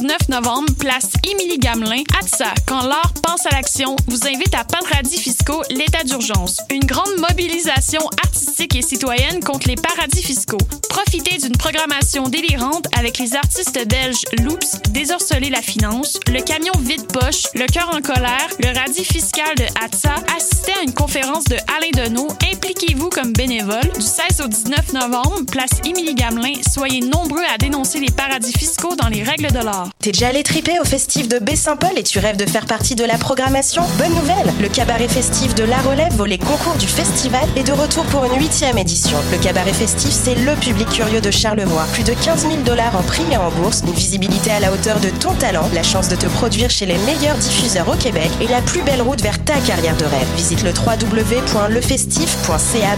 19 novembre, place Émilie Gamelin, ATSA, quand l'art pense à l'action, vous invite à Paradis fiscaux, l'état d'urgence. Une grande mobilisation artistique et citoyenne contre les paradis fiscaux. Profitez d'une programmation délirante avec les artistes belges Loops, Désorceler la finance, Le camion vide-poche, Le cœur en colère, Le radis fiscal de ATSA. Assistez à une conférence de Alain Deneau. Impliquez-vous comme bénévole. Du 16 au 19 novembre, place Émilie Gamelin. Soyez nombreux à dénoncer les paradis fiscaux dans les règles de l'art. T'es déjà allé triper au festif de Baie-Saint-Paul et tu rêves de faire partie de la programmation Bonne nouvelle Le cabaret festif de La Relève, volet concours du festival, est de retour pour une huitième édition. Le cabaret festif, c'est le public curieux de Charlevoix. Plus de 15 000 dollars en prix et en bourse, une visibilité à la hauteur de ton talent, la chance de te produire chez les meilleurs diffuseurs au Québec et la plus belle route vers ta carrière de rêve. Visite le www.lefestif.ca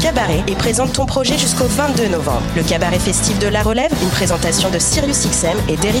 cabaret et présente ton projet jusqu'au 22 novembre. Le cabaret festif de La Relève, une présentation de Sirius XM et Derry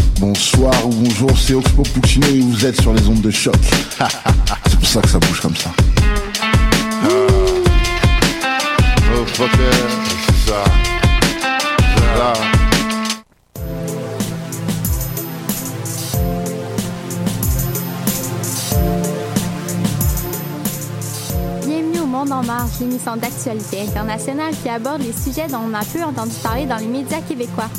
Bonsoir ou bonjour, c'est Oxpo Puccino et vous êtes sur les ondes de choc. c'est pour ça que ça bouge comme ça. Oh, c'est ça. Bienvenue au Monde en marche, l'émission d'actualité internationale qui aborde les sujets dont on a peu entendu parler dans les médias québécois.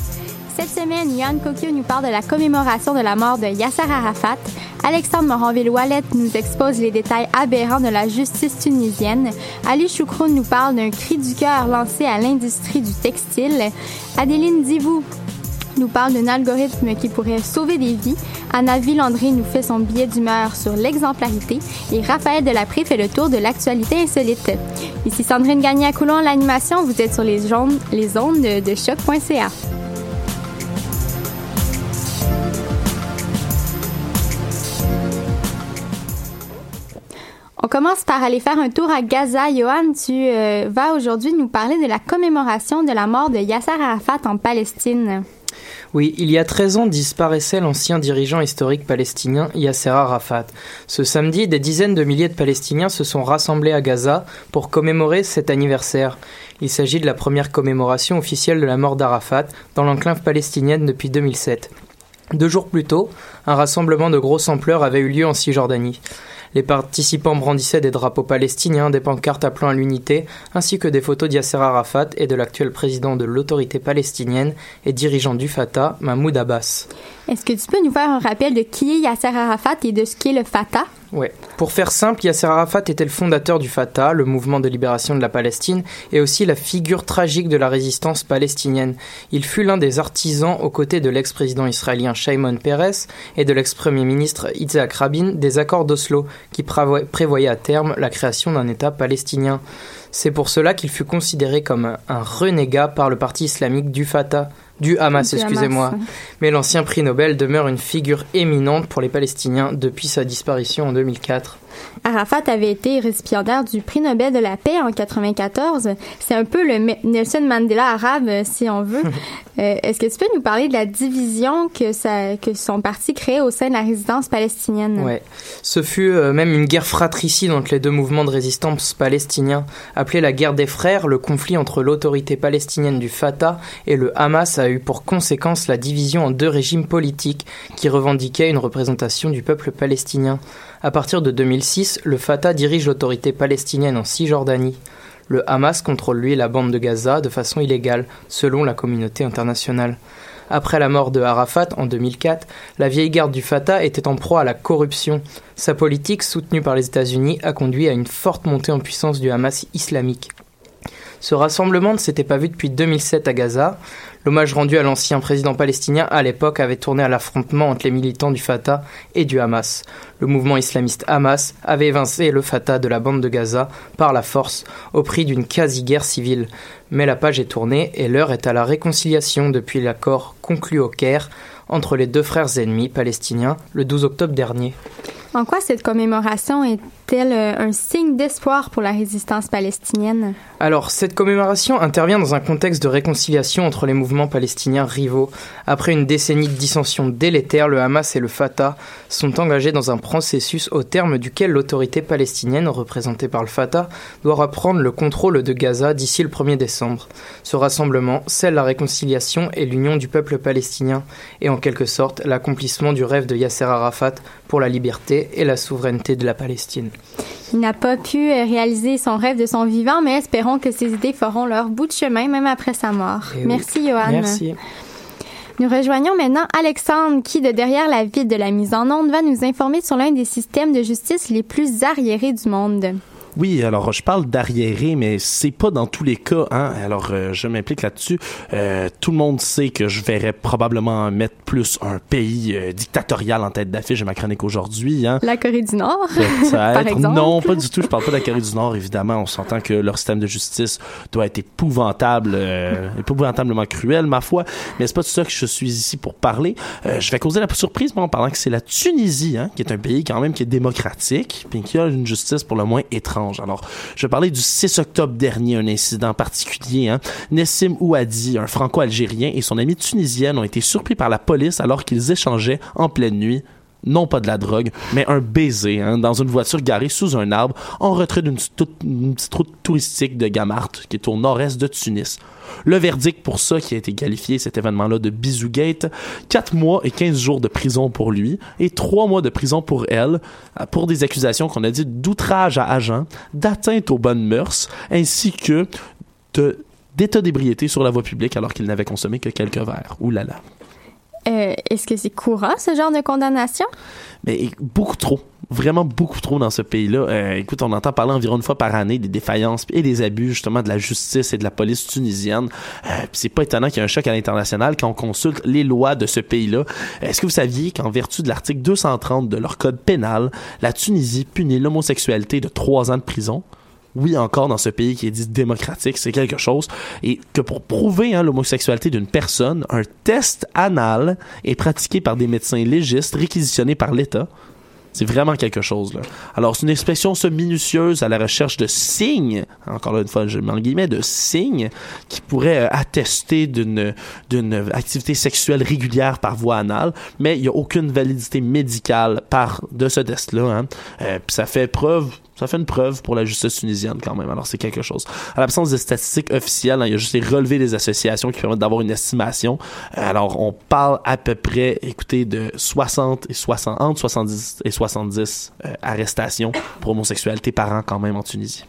Cette semaine, Yann Kokyo nous parle de la commémoration de la mort de Yasser Arafat. Alexandre Moranville-Wallet nous expose les détails aberrants de la justice tunisienne. Ali Choukroun nous parle d'un cri du cœur lancé à l'industrie du textile. Adeline Divou nous parle d'un algorithme qui pourrait sauver des vies. Anna Villandré nous fait son billet d'humeur sur l'exemplarité et Raphaël Delapré fait le tour de l'actualité insolite. Ici Sandrine Gagné à Coulon, l'animation. Vous êtes sur les, ondes, les ondes de choc.ca. commence par aller faire un tour à Gaza. Johan, tu euh, vas aujourd'hui nous parler de la commémoration de la mort de Yasser Arafat en Palestine. Oui, il y a 13 ans disparaissait l'ancien dirigeant historique palestinien Yasser Arafat. Ce samedi, des dizaines de milliers de Palestiniens se sont rassemblés à Gaza pour commémorer cet anniversaire. Il s'agit de la première commémoration officielle de la mort d'Arafat dans l'enclave palestinienne depuis 2007. Deux jours plus tôt, un rassemblement de grosse ampleur avait eu lieu en Cisjordanie. Les participants brandissaient des drapeaux palestiniens, des pancartes appelant à l'unité, ainsi que des photos d'Yasser Arafat et de l'actuel président de l'autorité palestinienne et dirigeant du Fatah, Mahmoud Abbas. Est-ce que tu peux nous faire un rappel de qui est Yasser Arafat et de ce qu'est le Fatah? Pour faire simple, Yasser Arafat était le fondateur du Fatah, le mouvement de libération de la Palestine, et aussi la figure tragique de la résistance palestinienne. Il fut l'un des artisans aux côtés de l'ex-président israélien Shimon Peres et de l'ex-premier ministre Yitzhak Rabin des accords d'Oslo, qui prévoyaient à terme la création d'un État palestinien. C'est pour cela qu'il fut considéré comme un renégat par le parti islamique du Fatah du Hamas, excusez-moi. Mais l'ancien prix Nobel demeure une figure éminente pour les Palestiniens depuis sa disparition en 2004. Arafat avait été récipiendaire du prix Nobel de la paix en 94. C'est un peu le Nelson Mandela arabe, si on veut. Euh, est-ce que tu peux nous parler de la division que, ça, que son parti créait au sein de la résidence palestinienne? Ouais. Ce fut euh, même une guerre fratricide entre les deux mouvements de résistance palestiniens. Appelée la guerre des frères, le conflit entre l'autorité palestinienne du Fatah et le Hamas a eu pour conséquence la division en deux régimes politiques qui revendiquaient une représentation du peuple palestinien. À partir de 2006, le Fatah dirige l'autorité palestinienne en Cisjordanie. Le Hamas contrôle lui la bande de Gaza de façon illégale, selon la communauté internationale. Après la mort de Arafat en 2004, la vieille garde du Fatah était en proie à la corruption. Sa politique, soutenue par les États-Unis, a conduit à une forte montée en puissance du Hamas islamique. Ce rassemblement ne s'était pas vu depuis 2007 à Gaza. L'hommage rendu à l'ancien président palestinien à l'époque avait tourné à l'affrontement entre les militants du Fatah et du Hamas. Le mouvement islamiste Hamas avait évincé le Fatah de la bande de Gaza par la force au prix d'une quasi-guerre civile. Mais la page est tournée et l'heure est à la réconciliation depuis l'accord conclu au Caire entre les deux frères ennemis palestiniens le 12 octobre dernier. En quoi cette commémoration est-elle euh, un signe d'espoir pour la résistance palestinienne? Alors, cette commémoration intervient dans un contexte de réconciliation entre les mouvements palestiniens rivaux. Après une décennie de dissensions délétères, le Hamas et le Fatah sont engagés dans un processus au terme duquel l'autorité palestinienne, représentée par le Fatah, doit reprendre le contrôle de Gaza d'ici le 1er décembre. Ce rassemblement scelle la réconciliation et l'union du peuple palestinien et en quelque sorte l'accomplissement du rêve de Yasser Arafat pour la liberté et la souveraineté de la Palestine. Il n'a pas pu euh, réaliser son rêve de son vivant, mais espérons que ses idées feront leur bout de chemin même après sa mort. Eh oui. Merci, Johan. Merci. Nous rejoignons maintenant Alexandre qui, de derrière la ville de la mise en onde, va nous informer sur l'un des systèmes de justice les plus arriérés du monde. Oui, alors je parle d'arriéré, mais c'est pas dans tous les cas. Hein? Alors euh, je m'implique là-dessus. Euh, tout le monde sait que je verrais probablement mettre plus un pays euh, dictatorial en tête d'affiche de ma chronique aujourd'hui. Hein? La Corée du Nord, par Peut-être. exemple. Non, pas du tout. Je parle pas de la Corée du Nord, évidemment. On s'entend que leur système de justice doit être épouvantable, euh, épouvantablement cruel, ma foi. Mais c'est pas de ça que je suis ici pour parler. Euh, je vais causer la surprise moi, en parlant que c'est la Tunisie, hein, qui est un pays quand même qui est démocratique, puis qui a une justice pour le moins étrange. Alors, je vais parler du 6 octobre dernier, un incident particulier. Hein. Nessim Ouadi, un franco-algérien, et son amie tunisienne ont été surpris par la police alors qu'ils échangeaient en pleine nuit non pas de la drogue, mais un baiser hein, dans une voiture garée sous un arbre en retrait d'une petite route touristique de Gamart, qui est au nord-est de Tunis. Le verdict pour ça qui a été qualifié, cet événement-là, de Bisougate, 4 mois et 15 jours de prison pour lui et 3 mois de prison pour elle, pour des accusations qu'on a dit d'outrage à agent, d'atteinte aux bonnes mœurs, ainsi que d'état d'ébriété sur la voie publique alors qu'il n'avait consommé que quelques verres. Ouh là là. Euh, Est-ce que c'est courant, ce genre de condamnation? Mais beaucoup trop. Vraiment beaucoup trop dans ce pays-là. Euh, écoute, on entend parler environ une fois par année des défaillances et des abus justement de la justice et de la police tunisienne. Euh, c'est pas étonnant qu'il y ait un choc à l'international quand on consulte les lois de ce pays-là. Est-ce que vous saviez qu'en vertu de l'article 230 de leur code pénal, la Tunisie punit l'homosexualité de trois ans de prison? Oui, encore dans ce pays qui est dit démocratique, c'est quelque chose. Et que pour prouver hein, l'homosexualité d'une personne, un test anal est pratiqué par des médecins légistes réquisitionnés par l'État. C'est vraiment quelque chose. Alors, c'est une expression ça, minutieuse à la recherche de signes, encore une fois, je mets en guillemets, de signes qui pourraient euh, attester d'une, d'une activité sexuelle régulière par voie anale, mais il n'y a aucune validité médicale par, de ce test-là, hein. Euh, puis ça fait preuve ça fait une preuve pour la justice tunisienne quand même. Alors c'est quelque chose. À l'absence de statistiques officielles, hein, il y a juste les relevés des associations qui permettent d'avoir une estimation. Euh, Alors on parle à peu près, écoutez, de 60 et 60 entre 70 et 70 euh, arrestations pour homosexualité par an quand même en Tunisie.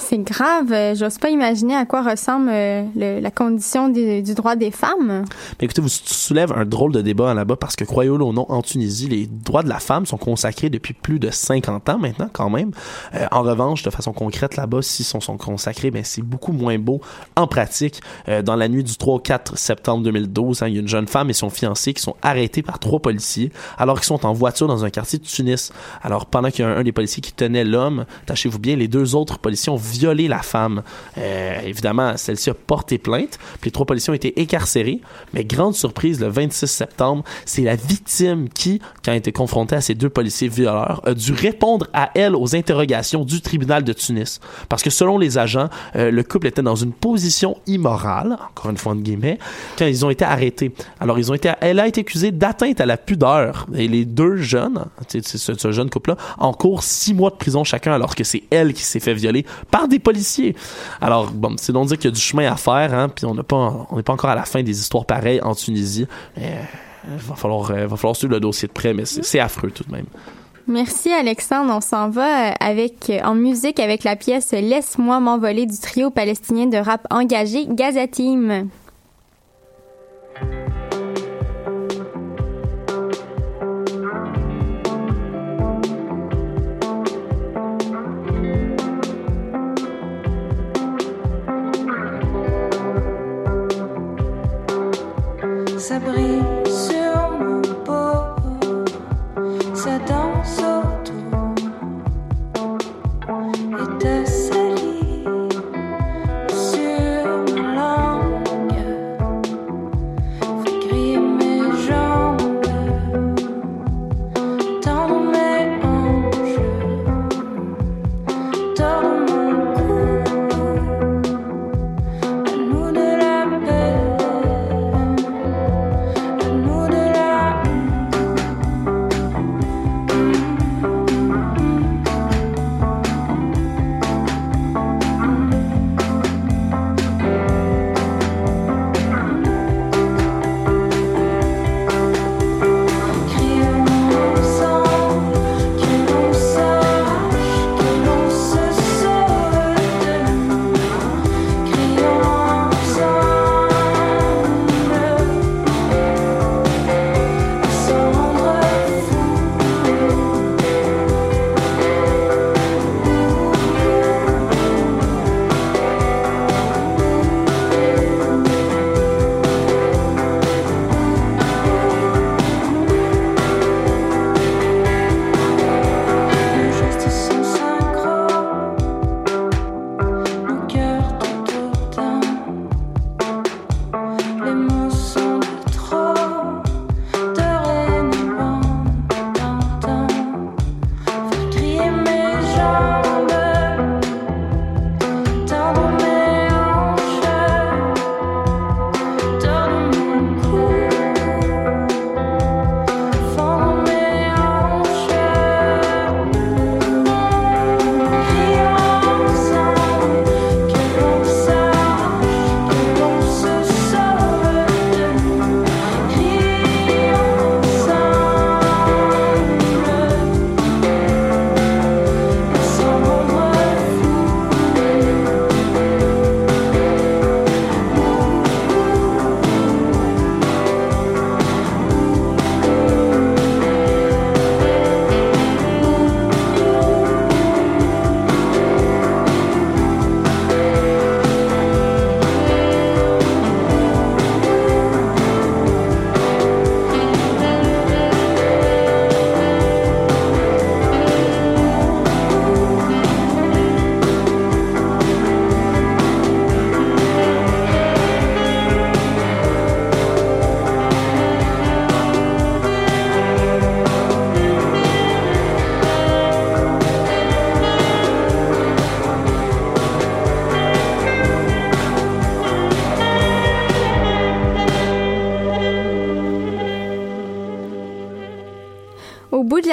C'est grave. Euh, J'ose pas imaginer à quoi ressemble euh, le- la condition du droit des femmes. Mais écoutez, vous soulève un drôle de débat là-bas parce que, croyez-le ou non, en Tunisie, les droits de la femme sont consacrés depuis plus de 50 ans maintenant, quand même. Euh, en revanche, de façon concrète, là-bas, s'ils sont, sont consacrés, ben, c'est beaucoup moins beau en pratique. Euh, dans la nuit du 3 au 4 septembre 2012, hein, il y a une jeune femme et son fiancé qui sont arrêtés par trois policiers alors qu'ils sont en voiture dans un quartier de Tunis. Alors, pendant qu'il y a un, un des policiers qui tenait l'homme, tâchez-vous bien, les deux autres policiers ont violé la femme. Euh, évidemment, celle-ci a porté plainte, puis les trois policiers ont été écarcérés. Mais grande surprise, le 26 septembre, c'est la victime qui, quand elle a été confrontée à ces deux policiers violeurs, a dû répondre à elle aux interrogations du tribunal de Tunis. Parce que selon les agents, euh, le couple était dans une position immorale, encore une fois guillemets, quand ils ont été arrêtés. Alors, elle a été accusée d'atteinte à la pudeur. Et les deux jeunes, ce, jeune couple-là, en cours six mois de prison chacun, alors que c'est elle qui s'est fait violer des policiers. Alors, bon, c'est donc dire qu'il y a du chemin à faire, hein, puis on n'a pas, n'est pas encore à la fin des histoires pareilles en Tunisie. Mais, euh, va falloir, euh, va falloir suivre le dossier de près, mais c'est affreux tout de même. Merci Alexandre. On s'en va euh, avec euh, en musique avec la pièce Laisse-moi m'envoler du trio palestinien de rap engagé Gazatim. Ça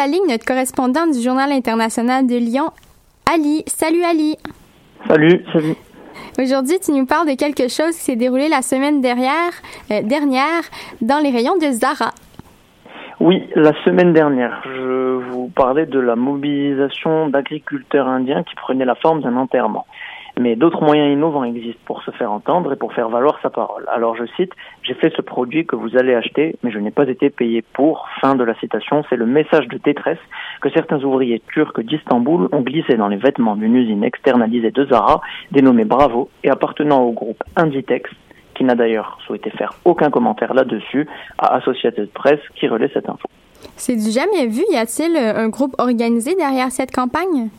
la ligne, notre correspondant du Journal international de Lyon, Ali. Salut Ali. Salut, salut. Aujourd'hui, tu nous parles de quelque chose qui s'est déroulé la semaine dernière, euh, dernière dans les rayons de Zara. Oui, la semaine dernière, je vous parlais de la mobilisation d'agriculteurs indiens qui prenait la forme d'un enterrement. Mais d'autres moyens innovants existent pour se faire entendre et pour faire valoir sa parole. Alors je cite, j'ai fait ce produit que vous allez acheter, mais je n'ai pas été payé pour. Fin de la citation, c'est le message de détresse que certains ouvriers turcs d'Istanbul ont glissé dans les vêtements d'une usine externalisée de Zara, dénommée Bravo, et appartenant au groupe Inditex, qui n'a d'ailleurs souhaité faire aucun commentaire là-dessus, à Associated Press qui relaie cette info. C'est du jamais vu. Y a-t-il euh, un groupe organisé derrière cette campagne?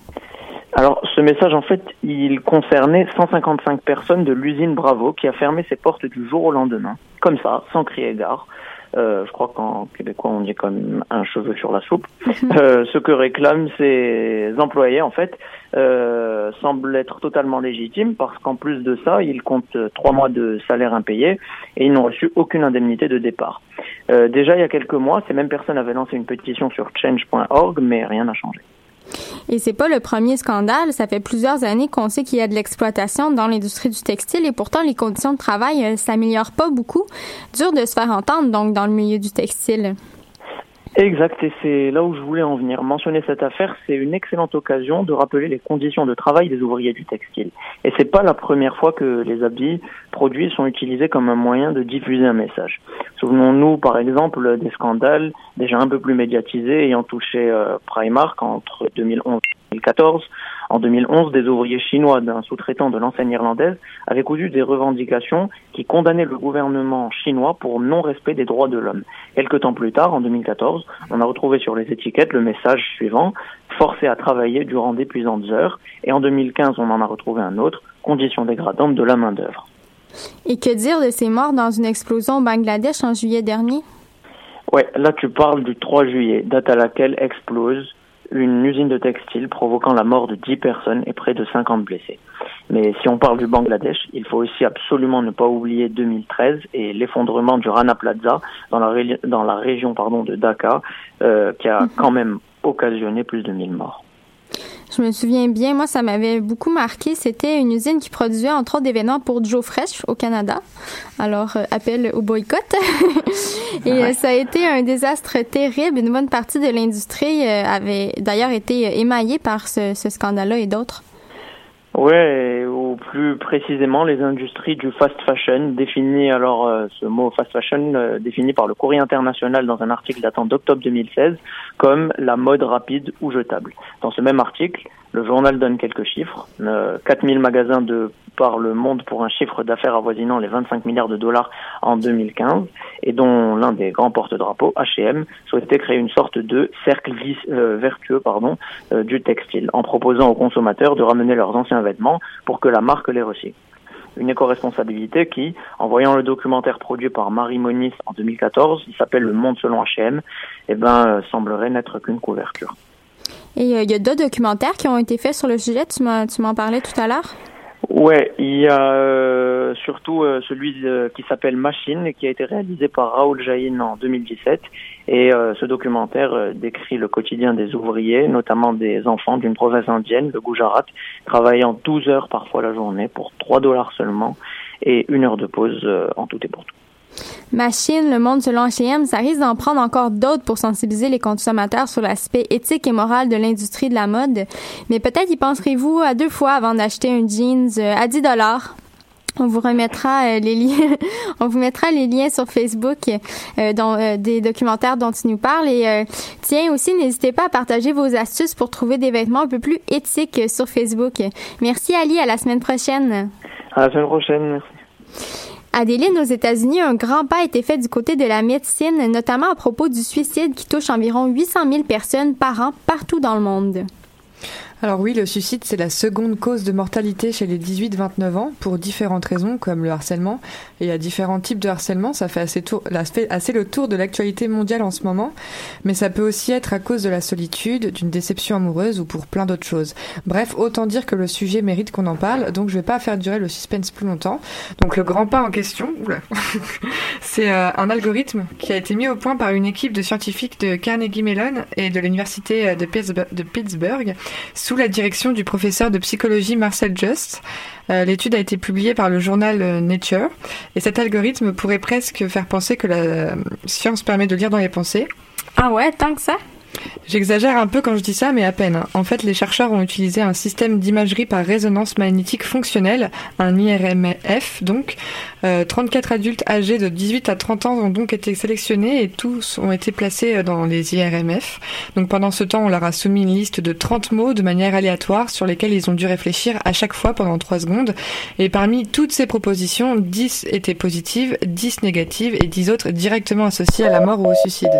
Alors, ce message, en fait, il concernait 155 personnes de l'usine Bravo qui a fermé ses portes du jour au lendemain, comme ça, sans crier gare. Euh, je crois qu'en québécois, on dit comme un cheveu sur la soupe. Euh, ce que réclament ces employés, en fait, euh, semble être totalement légitime parce qu'en plus de ça, ils comptent trois mois de salaire impayé et ils n'ont reçu aucune indemnité de départ. Euh, déjà, il y a quelques mois, ces mêmes personnes avaient lancé une pétition sur change.org, mais rien n'a changé. Et c'est pas le premier scandale. Ça fait plusieurs années qu'on sait qu'il y a de l'exploitation dans l'industrie du textile et pourtant les conditions de travail euh, s'améliorent pas beaucoup. Dur de se faire entendre donc dans le milieu du textile. Exact, et c'est là où je voulais en venir. Mentionner cette affaire, c'est une excellente occasion de rappeler les conditions de travail des ouvriers du textile. Et c'est pas la première fois que les habits produits sont utilisés comme un moyen de diffuser un message. Souvenons-nous par exemple des scandales déjà un peu plus médiatisés ayant touché euh, Primark entre 2011 et 2014. En 2011, des ouvriers chinois d'un sous-traitant de l'enseigne irlandaise avaient cousu des revendications qui condamnaient le gouvernement chinois pour non-respect des droits de l'homme. Quelque temps plus tard, en 2014, on a retrouvé sur les étiquettes le message suivant forcé à travailler durant d'épuisantes heures. Et en 2015, on en a retrouvé un autre conditions dégradantes de la main-d'œuvre. Et que dire de ces morts dans une explosion au Bangladesh en juillet dernier? Ouais, là tu parles du 3 juillet, date à laquelle explose une usine de textile provoquant la mort de 10 personnes et près de 50 blessés. Mais si on parle du Bangladesh, il faut aussi absolument ne pas oublier 2013 et l'effondrement du Rana Plaza dans la, dans la région pardon, de Dhaka, euh, qui a quand même occasionné plus de 1000 morts. Je me souviens bien, moi, ça m'avait beaucoup marqué. C'était une usine qui produisait entre autres des vêtements pour Joe Fresh au Canada. Alors, euh, appel au boycott. Et euh, ça a été un désastre terrible. Une bonne partie de l'industrie euh, avait d'ailleurs été émaillée par ce, ce scandale-là et d'autres. Ouais, plus précisément les industries du fast fashion, défini alors euh, ce mot fast fashion euh, défini par le Courrier international dans un article datant d'octobre 2016 comme la mode rapide ou jetable. Dans ce même article, le journal donne quelques chiffres. Euh, 4000 magasins de par le monde pour un chiffre d'affaires avoisinant les 25 milliards de dollars en 2015 et dont l'un des grands porte-drapeaux, H&M, souhaitait créer une sorte de cercle euh, vertueux pardon, euh, du textile en proposant aux consommateurs de ramener leurs anciens vêtements pour que la marque les recycle. Une éco-responsabilité qui, en voyant le documentaire produit par Marie Moniz en 2014, il s'appelle Le Monde selon H&M, eh ben, euh, semblerait n'être qu'une couverture. Et euh, il y a d'autres documentaires qui ont été faits sur le sujet. Tu m'en parlais tout à l'heure. Ouais, il y a euh, surtout euh, celui qui s'appelle Machine, qui a été réalisé par Raoul Jaïn en 2017. Et euh, ce documentaire euh, décrit le quotidien des ouvriers, notamment des enfants d'une province indienne, le Gujarat, travaillant 12 heures parfois la journée pour 3 dollars seulement et une heure de pause euh, en tout et pour tout. Machine, le monde selon H&M, ça risque d'en prendre encore d'autres pour sensibiliser les consommateurs sur l'aspect éthique et moral de l'industrie de la mode. Mais peut-être y penserez-vous à deux fois avant d'acheter un jeans euh, à 10 dollars? On vous remettra euh, les liens, on vous mettra les liens sur Facebook euh, euh, des documentaires dont tu nous parles. Et euh, tiens aussi, n'hésitez pas à partager vos astuces pour trouver des vêtements un peu plus éthiques sur Facebook. Merci Ali, à la semaine prochaine. À la semaine prochaine, merci. Adéline, aux États-Unis, un grand pas a été fait du côté de la médecine, notamment à propos du suicide qui touche environ 800 000 personnes par an partout dans le monde. Alors oui, le suicide, c'est la seconde cause de mortalité chez les 18-29 ans pour différentes raisons, comme le harcèlement. Et il y a différents types de harcèlement, ça fait assez, fait assez le tour de l'actualité mondiale en ce moment. Mais ça peut aussi être à cause de la solitude, d'une déception amoureuse ou pour plein d'autres choses. Bref, autant dire que le sujet mérite qu'on en parle, donc je vais pas faire durer le suspense plus longtemps. Donc le grand pas en question, c'est euh, un algorithme qui a été mis au point par une équipe de scientifiques de Carnegie Mellon et de l'université euh, de Pittsburgh sous la direction du professeur de psychologie Marcel Just. Euh, L'étude a été publiée par le journal euh, Nature et cet algorithme pourrait presque faire penser que la euh, science permet de lire dans les pensées. Ah ouais, tant que ça? J'exagère un peu quand je dis ça, mais à peine. En fait, les chercheurs ont utilisé un système d'imagerie par résonance magnétique fonctionnelle, un IRMF donc. Euh, 34 adultes âgés de 18 à 30 ans ont donc été sélectionnés et tous ont été placés euh, dans les IRMF. Donc pendant ce temps, on leur a soumis une liste de 30 mots de manière aléatoire sur lesquels ils ont dû réfléchir à chaque fois pendant 3 secondes. Et parmi toutes ces propositions, 10 étaient positives, 10 négatives et 10 autres directement associées à la mort ou au suicide.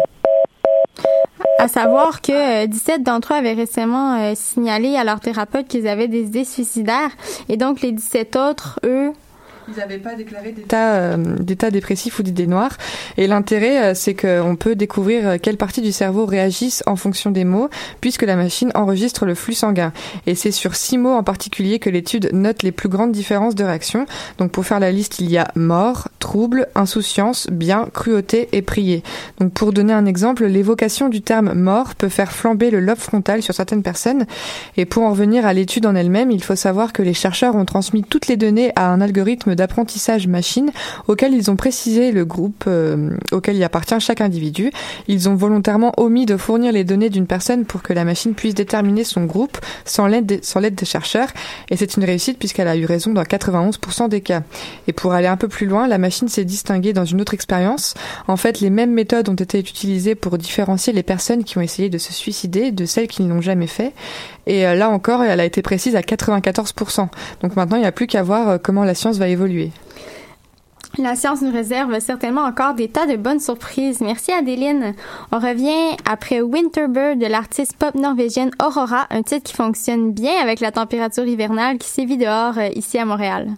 À savoir que euh, 17 d'entre eux avaient récemment euh, signalé à leur thérapeute qu'ils avaient des idées suicidaires. Et donc les 17 autres, eux, Ils n'avaient pas déclaré d'état euh, dépressif ou d'idées noires. Et l'intérêt, euh, c'est qu'on peut découvrir euh, quelles parties du cerveau réagissent en fonction des mots, puisque la machine enregistre le flux sanguin. Et c'est sur six mots en particulier que l'étude note les plus grandes différences de réaction. Donc pour faire la liste, il y a mort, trouble, insouciance, bien, cruauté et prier. Donc pour donner un exemple, l'évocation du terme mort peut faire flamber le lobe frontal sur certaines personnes. Et pour en revenir à l'étude en elle-même, il faut savoir que les chercheurs ont transmis toutes les données à un algorithme d'apprentissage machine auquel ils ont précisé le groupe euh, auquel il appartient chaque individu. Ils ont volontairement omis de fournir les données d'une personne pour que la machine puisse déterminer son groupe sans l'aide des, sans l'aide des chercheurs. Et c'est une réussite puisqu'elle a eu raison dans 91% des cas. Et pour aller un peu plus loin, la machine s'est distinguée dans une autre expérience. En fait, les mêmes méthodes ont été utilisées pour différencier les personnes qui ont essayé de se suicider de celles qui ne l'ont jamais fait. Et euh, là encore, elle a été précise à 94%. Donc maintenant, il n'y a plus qu'à voir euh, comment la science va évoluer. La science nous réserve certainement encore des tas de bonnes surprises. Merci Adéline. On revient après Winterbird de l'artiste pop norvégienne Aurora, un titre qui fonctionne bien avec la température hivernale qui sévit dehors euh, ici à Montréal.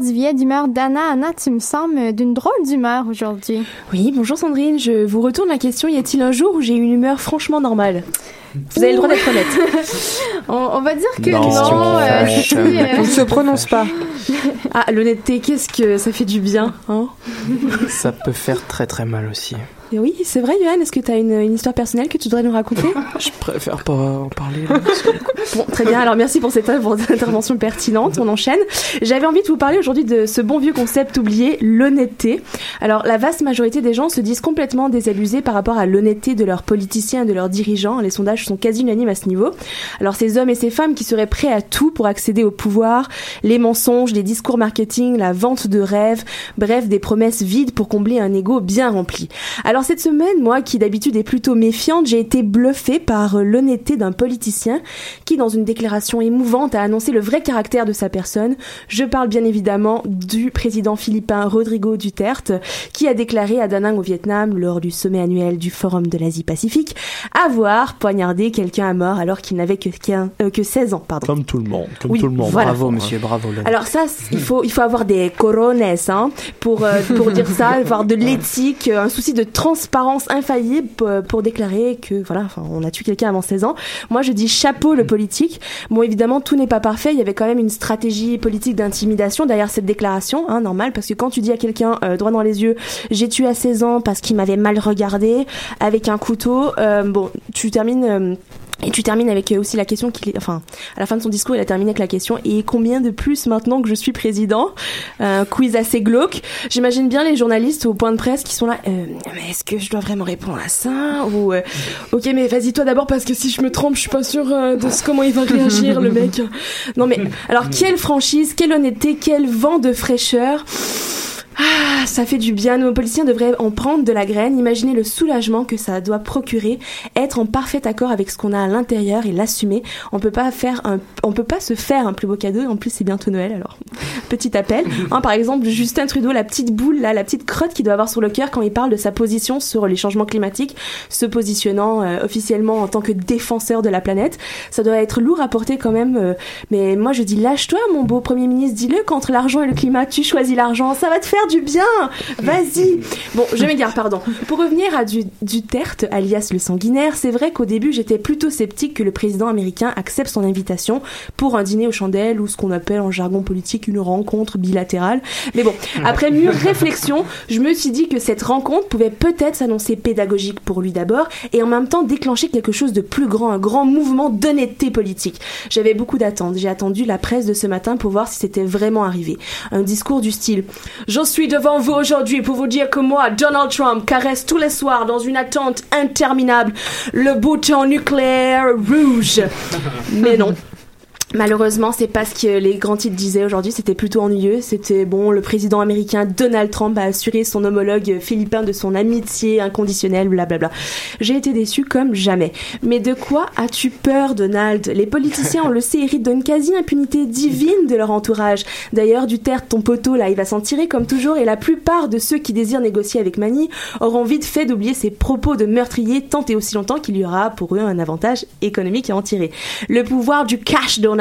D'humeur d'Anna. Anna, tu me sembles d'une drôle d'humeur aujourd'hui. Oui, bonjour Sandrine, je vous retourne la question. Y a-t-il un jour où j'ai eu une humeur franchement normale? Vous avez le droit d'être honnête. on, on va dire que Non, non. question qui euh, euh, On ne se prononce pas. Ah, l'honnêteté, qu'est-ce que ça fait du bien, hein? Ça peut faire très très mal aussi. Et Oui, c'est vrai, Johan, est-ce que tu as une, une histoire personnelle que tu voudrais nous raconter Je préfère pas en parler. là. Bon, très bien. Alors, merci pour cette pour cette intervention pertinente. On enchaîne. J'avais envie de vous parler aujourd'hui de ce bon vieux concept oublié, l'honnêteté. Alors, la vaste majorité des gens se disent complètement désabusés par rapport à l'honnêteté de leurs politiciens et de leurs dirigeants. Les sondages sont quasi unanimes à ce niveau. Alors, ces hommes et ces femmes qui seraient prêts à tout pour accéder au pouvoir, les mensonges, les discours marketing, la vente de rêves, bref, des promesses vides pour combler un ego bien rempli. Alors, cette semaine, moi, qui d'habitude est plutôt méfiante, j'ai été bluffée par euh, l'honnêteté d'un politicien qui, dans une déclaration émouvante, a annoncé le vrai caractère de sa personne. Je parle bien évidemment du président philippin Rodrigo Duterte, qui a déclaré à Da Nang au Vietnam, lors du sommet annuel du Forum de l'Asie-Pacifique, avoir poignardé quelqu'un à mort alors qu'il n'avait que, 15 euh, que 16 ans. Pardon. Comme tout le monde. Comme Oui, tout le monde. voilà. Bravo, monsieur, bravo. Lolo. Alors ça, il faut, il faut avoir des corones hein, pour, euh, pour dire ça, avoir de l'éthique, un souci de transparence infaillible pour, pour déclarer que voilà, enfin, on a tué quelqu'un avant 16 ans. Moi, je dis chapeau le politique. Bon, évidemment, tout n'est pas parfait. Il y avait quand même une stratégie politique d'intimidation derrière cette déclaration, hein, normal, parce que quand tu dis à quelqu'un euh, droit dans les yeux, j'ai tué à 16 ans parce qu'il m'avait mal regardé avec un couteau, euh, bon, tu termines. Euh, et tu termines avec euh, aussi la question qu'il enfin, à la fin de son discours, il a terminé avec la question et combien de plus maintenant que je suis président? Un quiz assez glauque. J'imagine bien les journalistes au point de presse qui sont là. Euh, mais est-ce que je dois vraiment répondre à ça? Ou euh, ok, mais vas-y toi d'abord parce que si je me trompe, je suis pas sûre euh, de ce, comment il va réagir le mec. Non mais alors quelle franchise, quelle honnêteté, quel vent de fraîcheur. Ah, ça fait du bien. Nos policiers devraient en prendre de la graine. Imaginez le soulagement que ça doit procurer. Être en parfait accord avec ce qu'on a à l'intérieur et l'assumer. On peut pas faire un, on peut pas se faire un plus beau cadeau. En plus, c'est bientôt Noël, alors petit appel. Hein, par exemple, Justin Trudeau, la petite boule là, la petite crotte qu'il doit avoir sur le cœur quand il parle de sa position sur les changements climatiques, se positionnant euh, officiellement en tant que défenseur de la planète. Ça doit être lourd à porter quand même. euh, mais moi, je dis lâche-toi, mon beau premier ministre. Dis-le qu'entre l'argent et le climat, tu choisis l'argent. Ça va te faire du bien. Vas-y. Bon, je m'égare, pardon. Pour revenir à du, Duterte, alias le sanguinaire, c'est vrai qu'au début, j'étais plutôt sceptique que le président américain accepte son invitation pour un dîner aux chandelles ou ce qu'on appelle en jargon politique une rencontre bilatérale. Mais bon, après mûre réflexion, je me suis dit que cette rencontre pouvait peut-être s'annoncer pédagogique pour lui d'abord et en même temps déclencher quelque chose de plus grand, un grand mouvement d'honnêteté politique. J'avais beaucoup d'attentes. J'ai attendu la presse de ce matin pour voir si c'était vraiment arrivé. Un discours du style suis devant vous aujourd'hui pour vous dire que moi, Donald Trump, caresse tous les soirs dans une attente interminable le bouton nucléaire rouge. Mais non. Malheureusement, c'est pas ce que les grands titres disaient aujourd'hui. C'était plutôt ennuyeux. C'était bon, le président américain Donald Trump a assuré son homologue philippin de son amitié inconditionnelle, blablabla. J'ai été déçu comme jamais. Mais de quoi as-tu peur, Donald? Les politiciens, on le sait, héritent d'une quasi-impunité divine de leur entourage. D'ailleurs, Duterte, ton poteau, là, il va s'en tirer comme toujours, et la plupart de ceux qui désirent négocier avec Mani auront vite fait d'oublier ses propos de meurtrier tant et aussi longtemps qu'il y aura pour eux un avantage économique à en tirer. Le pouvoir du cash, Donald,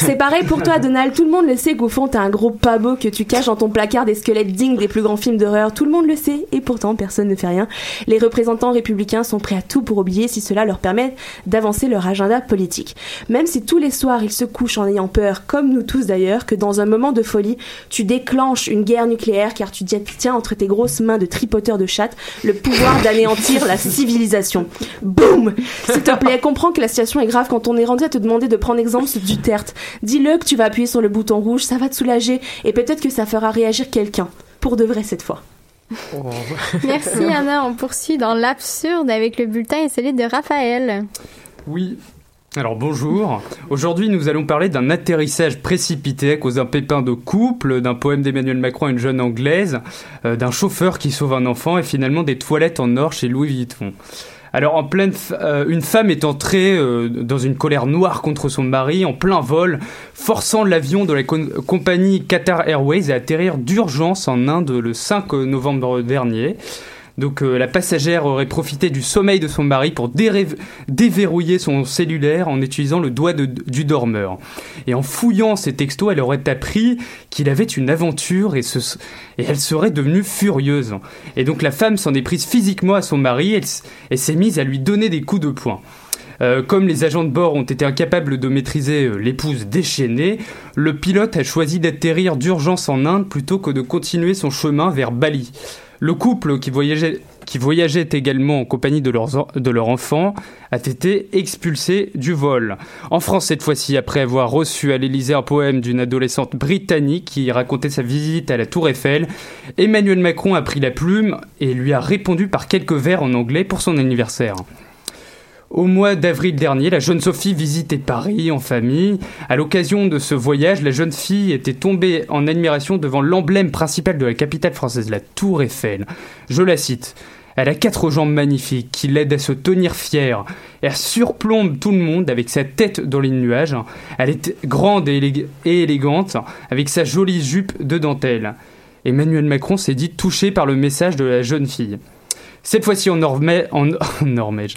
C'est pareil pour toi, Donald. Tout le monde le sait qu'au fond, t'as un gros pabot que tu caches dans ton placard des squelettes dignes des plus grands films d'horreur. Tout le monde le sait, et pourtant, personne ne fait rien. Les représentants républicains sont prêts à tout pour oublier si cela leur permet d'avancer leur agenda politique. Même si tous les soirs, ils se couchent en ayant peur, comme nous tous d'ailleurs, que dans un moment de folie, tu déclenches une guerre nucléaire car tu tiens entre tes grosses mains de tripoteur de chatte le pouvoir d'anéantir la civilisation. Boum S'il te plaît, comprends que la situation est grave quand on est rendu à te demander de prendre exemple ce Duterte. Dis-le que tu vas appuyer sur le bouton rouge, ça va te soulager et peut-être que ça fera réagir quelqu'un. Pour de vrai cette fois. Merci Anna, on poursuit dans l'absurde avec le bulletin insolite de Raphaël. Oui. Alors bonjour. Aujourd'hui, nous allons parler d'un atterrissage précipité à cause d'un pépin de couple, d'un poème d'Emmanuel Macron à une jeune anglaise, euh, d'un chauffeur qui sauve un enfant et finalement des toilettes en or chez Louis Vuitton. Alors en pleine, euh, une femme est entrée euh, dans une colère noire contre son mari en plein vol, forçant l'avion de la compagnie Qatar Airways à atterrir d'urgence en Inde le 5 novembre dernier. Donc euh, la passagère aurait profité du sommeil de son mari pour déverrouiller son cellulaire en utilisant le doigt du dormeur. Et en fouillant ses textos, elle aurait appris qu'il avait une aventure et, elle serait devenue furieuse. Et donc la femme s'en est prise physiquement à son mari et s'est mise à lui donner des coups de poing. Euh, comme les agents de bord ont été incapables de maîtriser euh, l'épouse déchaînée, le pilote a choisi d'atterrir d'urgence en Inde plutôt que de continuer son chemin vers Bali. Le couple qui voyageait, également en compagnie de leur enfant a été expulsé du vol. En France cette fois-ci, après avoir reçu à l'Élysée un poème d'une adolescente britannique qui racontait sa visite à la Tour Eiffel, Emmanuel Macron a pris la plume et lui a répondu par quelques vers en anglais pour son anniversaire. Au mois d'avril dernier, la jeune Sophie visitait Paris en famille. À l'occasion de ce voyage, la jeune fille était tombée en admiration devant l'emblème principal de la capitale française, la Tour Eiffel. Je la cite. Elle a quatre jambes magnifiques qui l'aident à se tenir fière. Elle surplombe tout le monde avec sa tête dans les nuages. Elle est grande et, élég- et élégante avec sa jolie jupe de dentelle. Emmanuel Macron s'est dit touché par le message de la jeune fille. Cette fois-ci en, Norvè- en, en Norvège.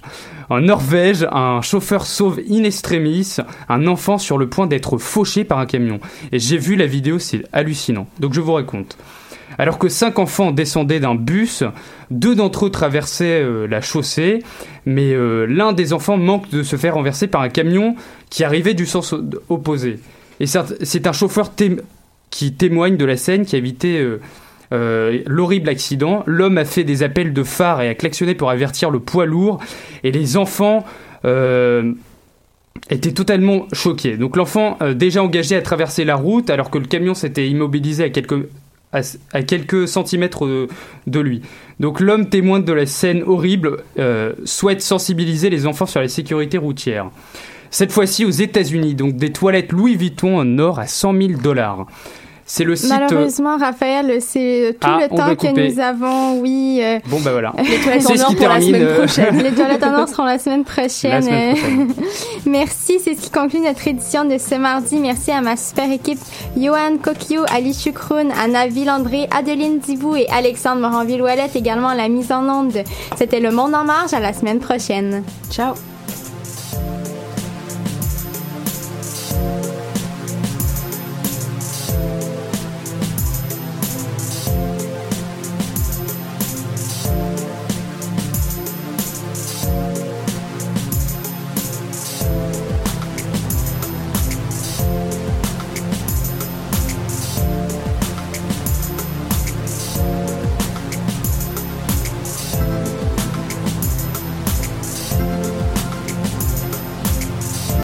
En Norvège, un chauffeur sauve in extremis un enfant sur le point d'être fauché par un camion. Et j'ai vu la vidéo, c'est hallucinant. Donc je vous raconte. Alors que cinq enfants descendaient d'un bus, deux d'entre eux traversaient euh, la chaussée, mais euh, l'un des enfants manque de se faire renverser par un camion qui arrivait du sens opposé. Et c'est un- chauffeur qui témoigne de la scène qui évité euh, euh, l'horrible accident. L'homme a fait des appels de phare et a klaxonné pour avertir le poids lourd. Et les enfants euh, étaient totalement choqués. Donc l'enfant, euh, déjà engagé à traverser la route, alors que le camion s'était immobilisé à quelques, centimètres de, de lui. Donc l'homme témoin de la scène horrible euh, souhaite sensibiliser les enfants sur la sécurité routière. Cette fois-ci aux États-Unis, donc des toilettes Louis Vuitton en or à 100 000 dollars. C'est le site. euh, Malheureusement, Raphaël, c'est tout Ah, le temps que nous avons, oui. euh, Bon, bah voilà. Les toilettes en or pour la semaine euh, prochaine. Les toilettes en or seront la semaine prochaine. La semaine prochaine. Merci, c'est ce qui conclut notre édition de ce mardi. Merci à ma super équipe, Johan Kokio, Ali Chukroun, Anna Villandré, Adeline Dibou et Alexandre Moranville-Ouellette, également à la mise en onde. C'était Le Monde en marge, à la semaine prochaine. Ciao.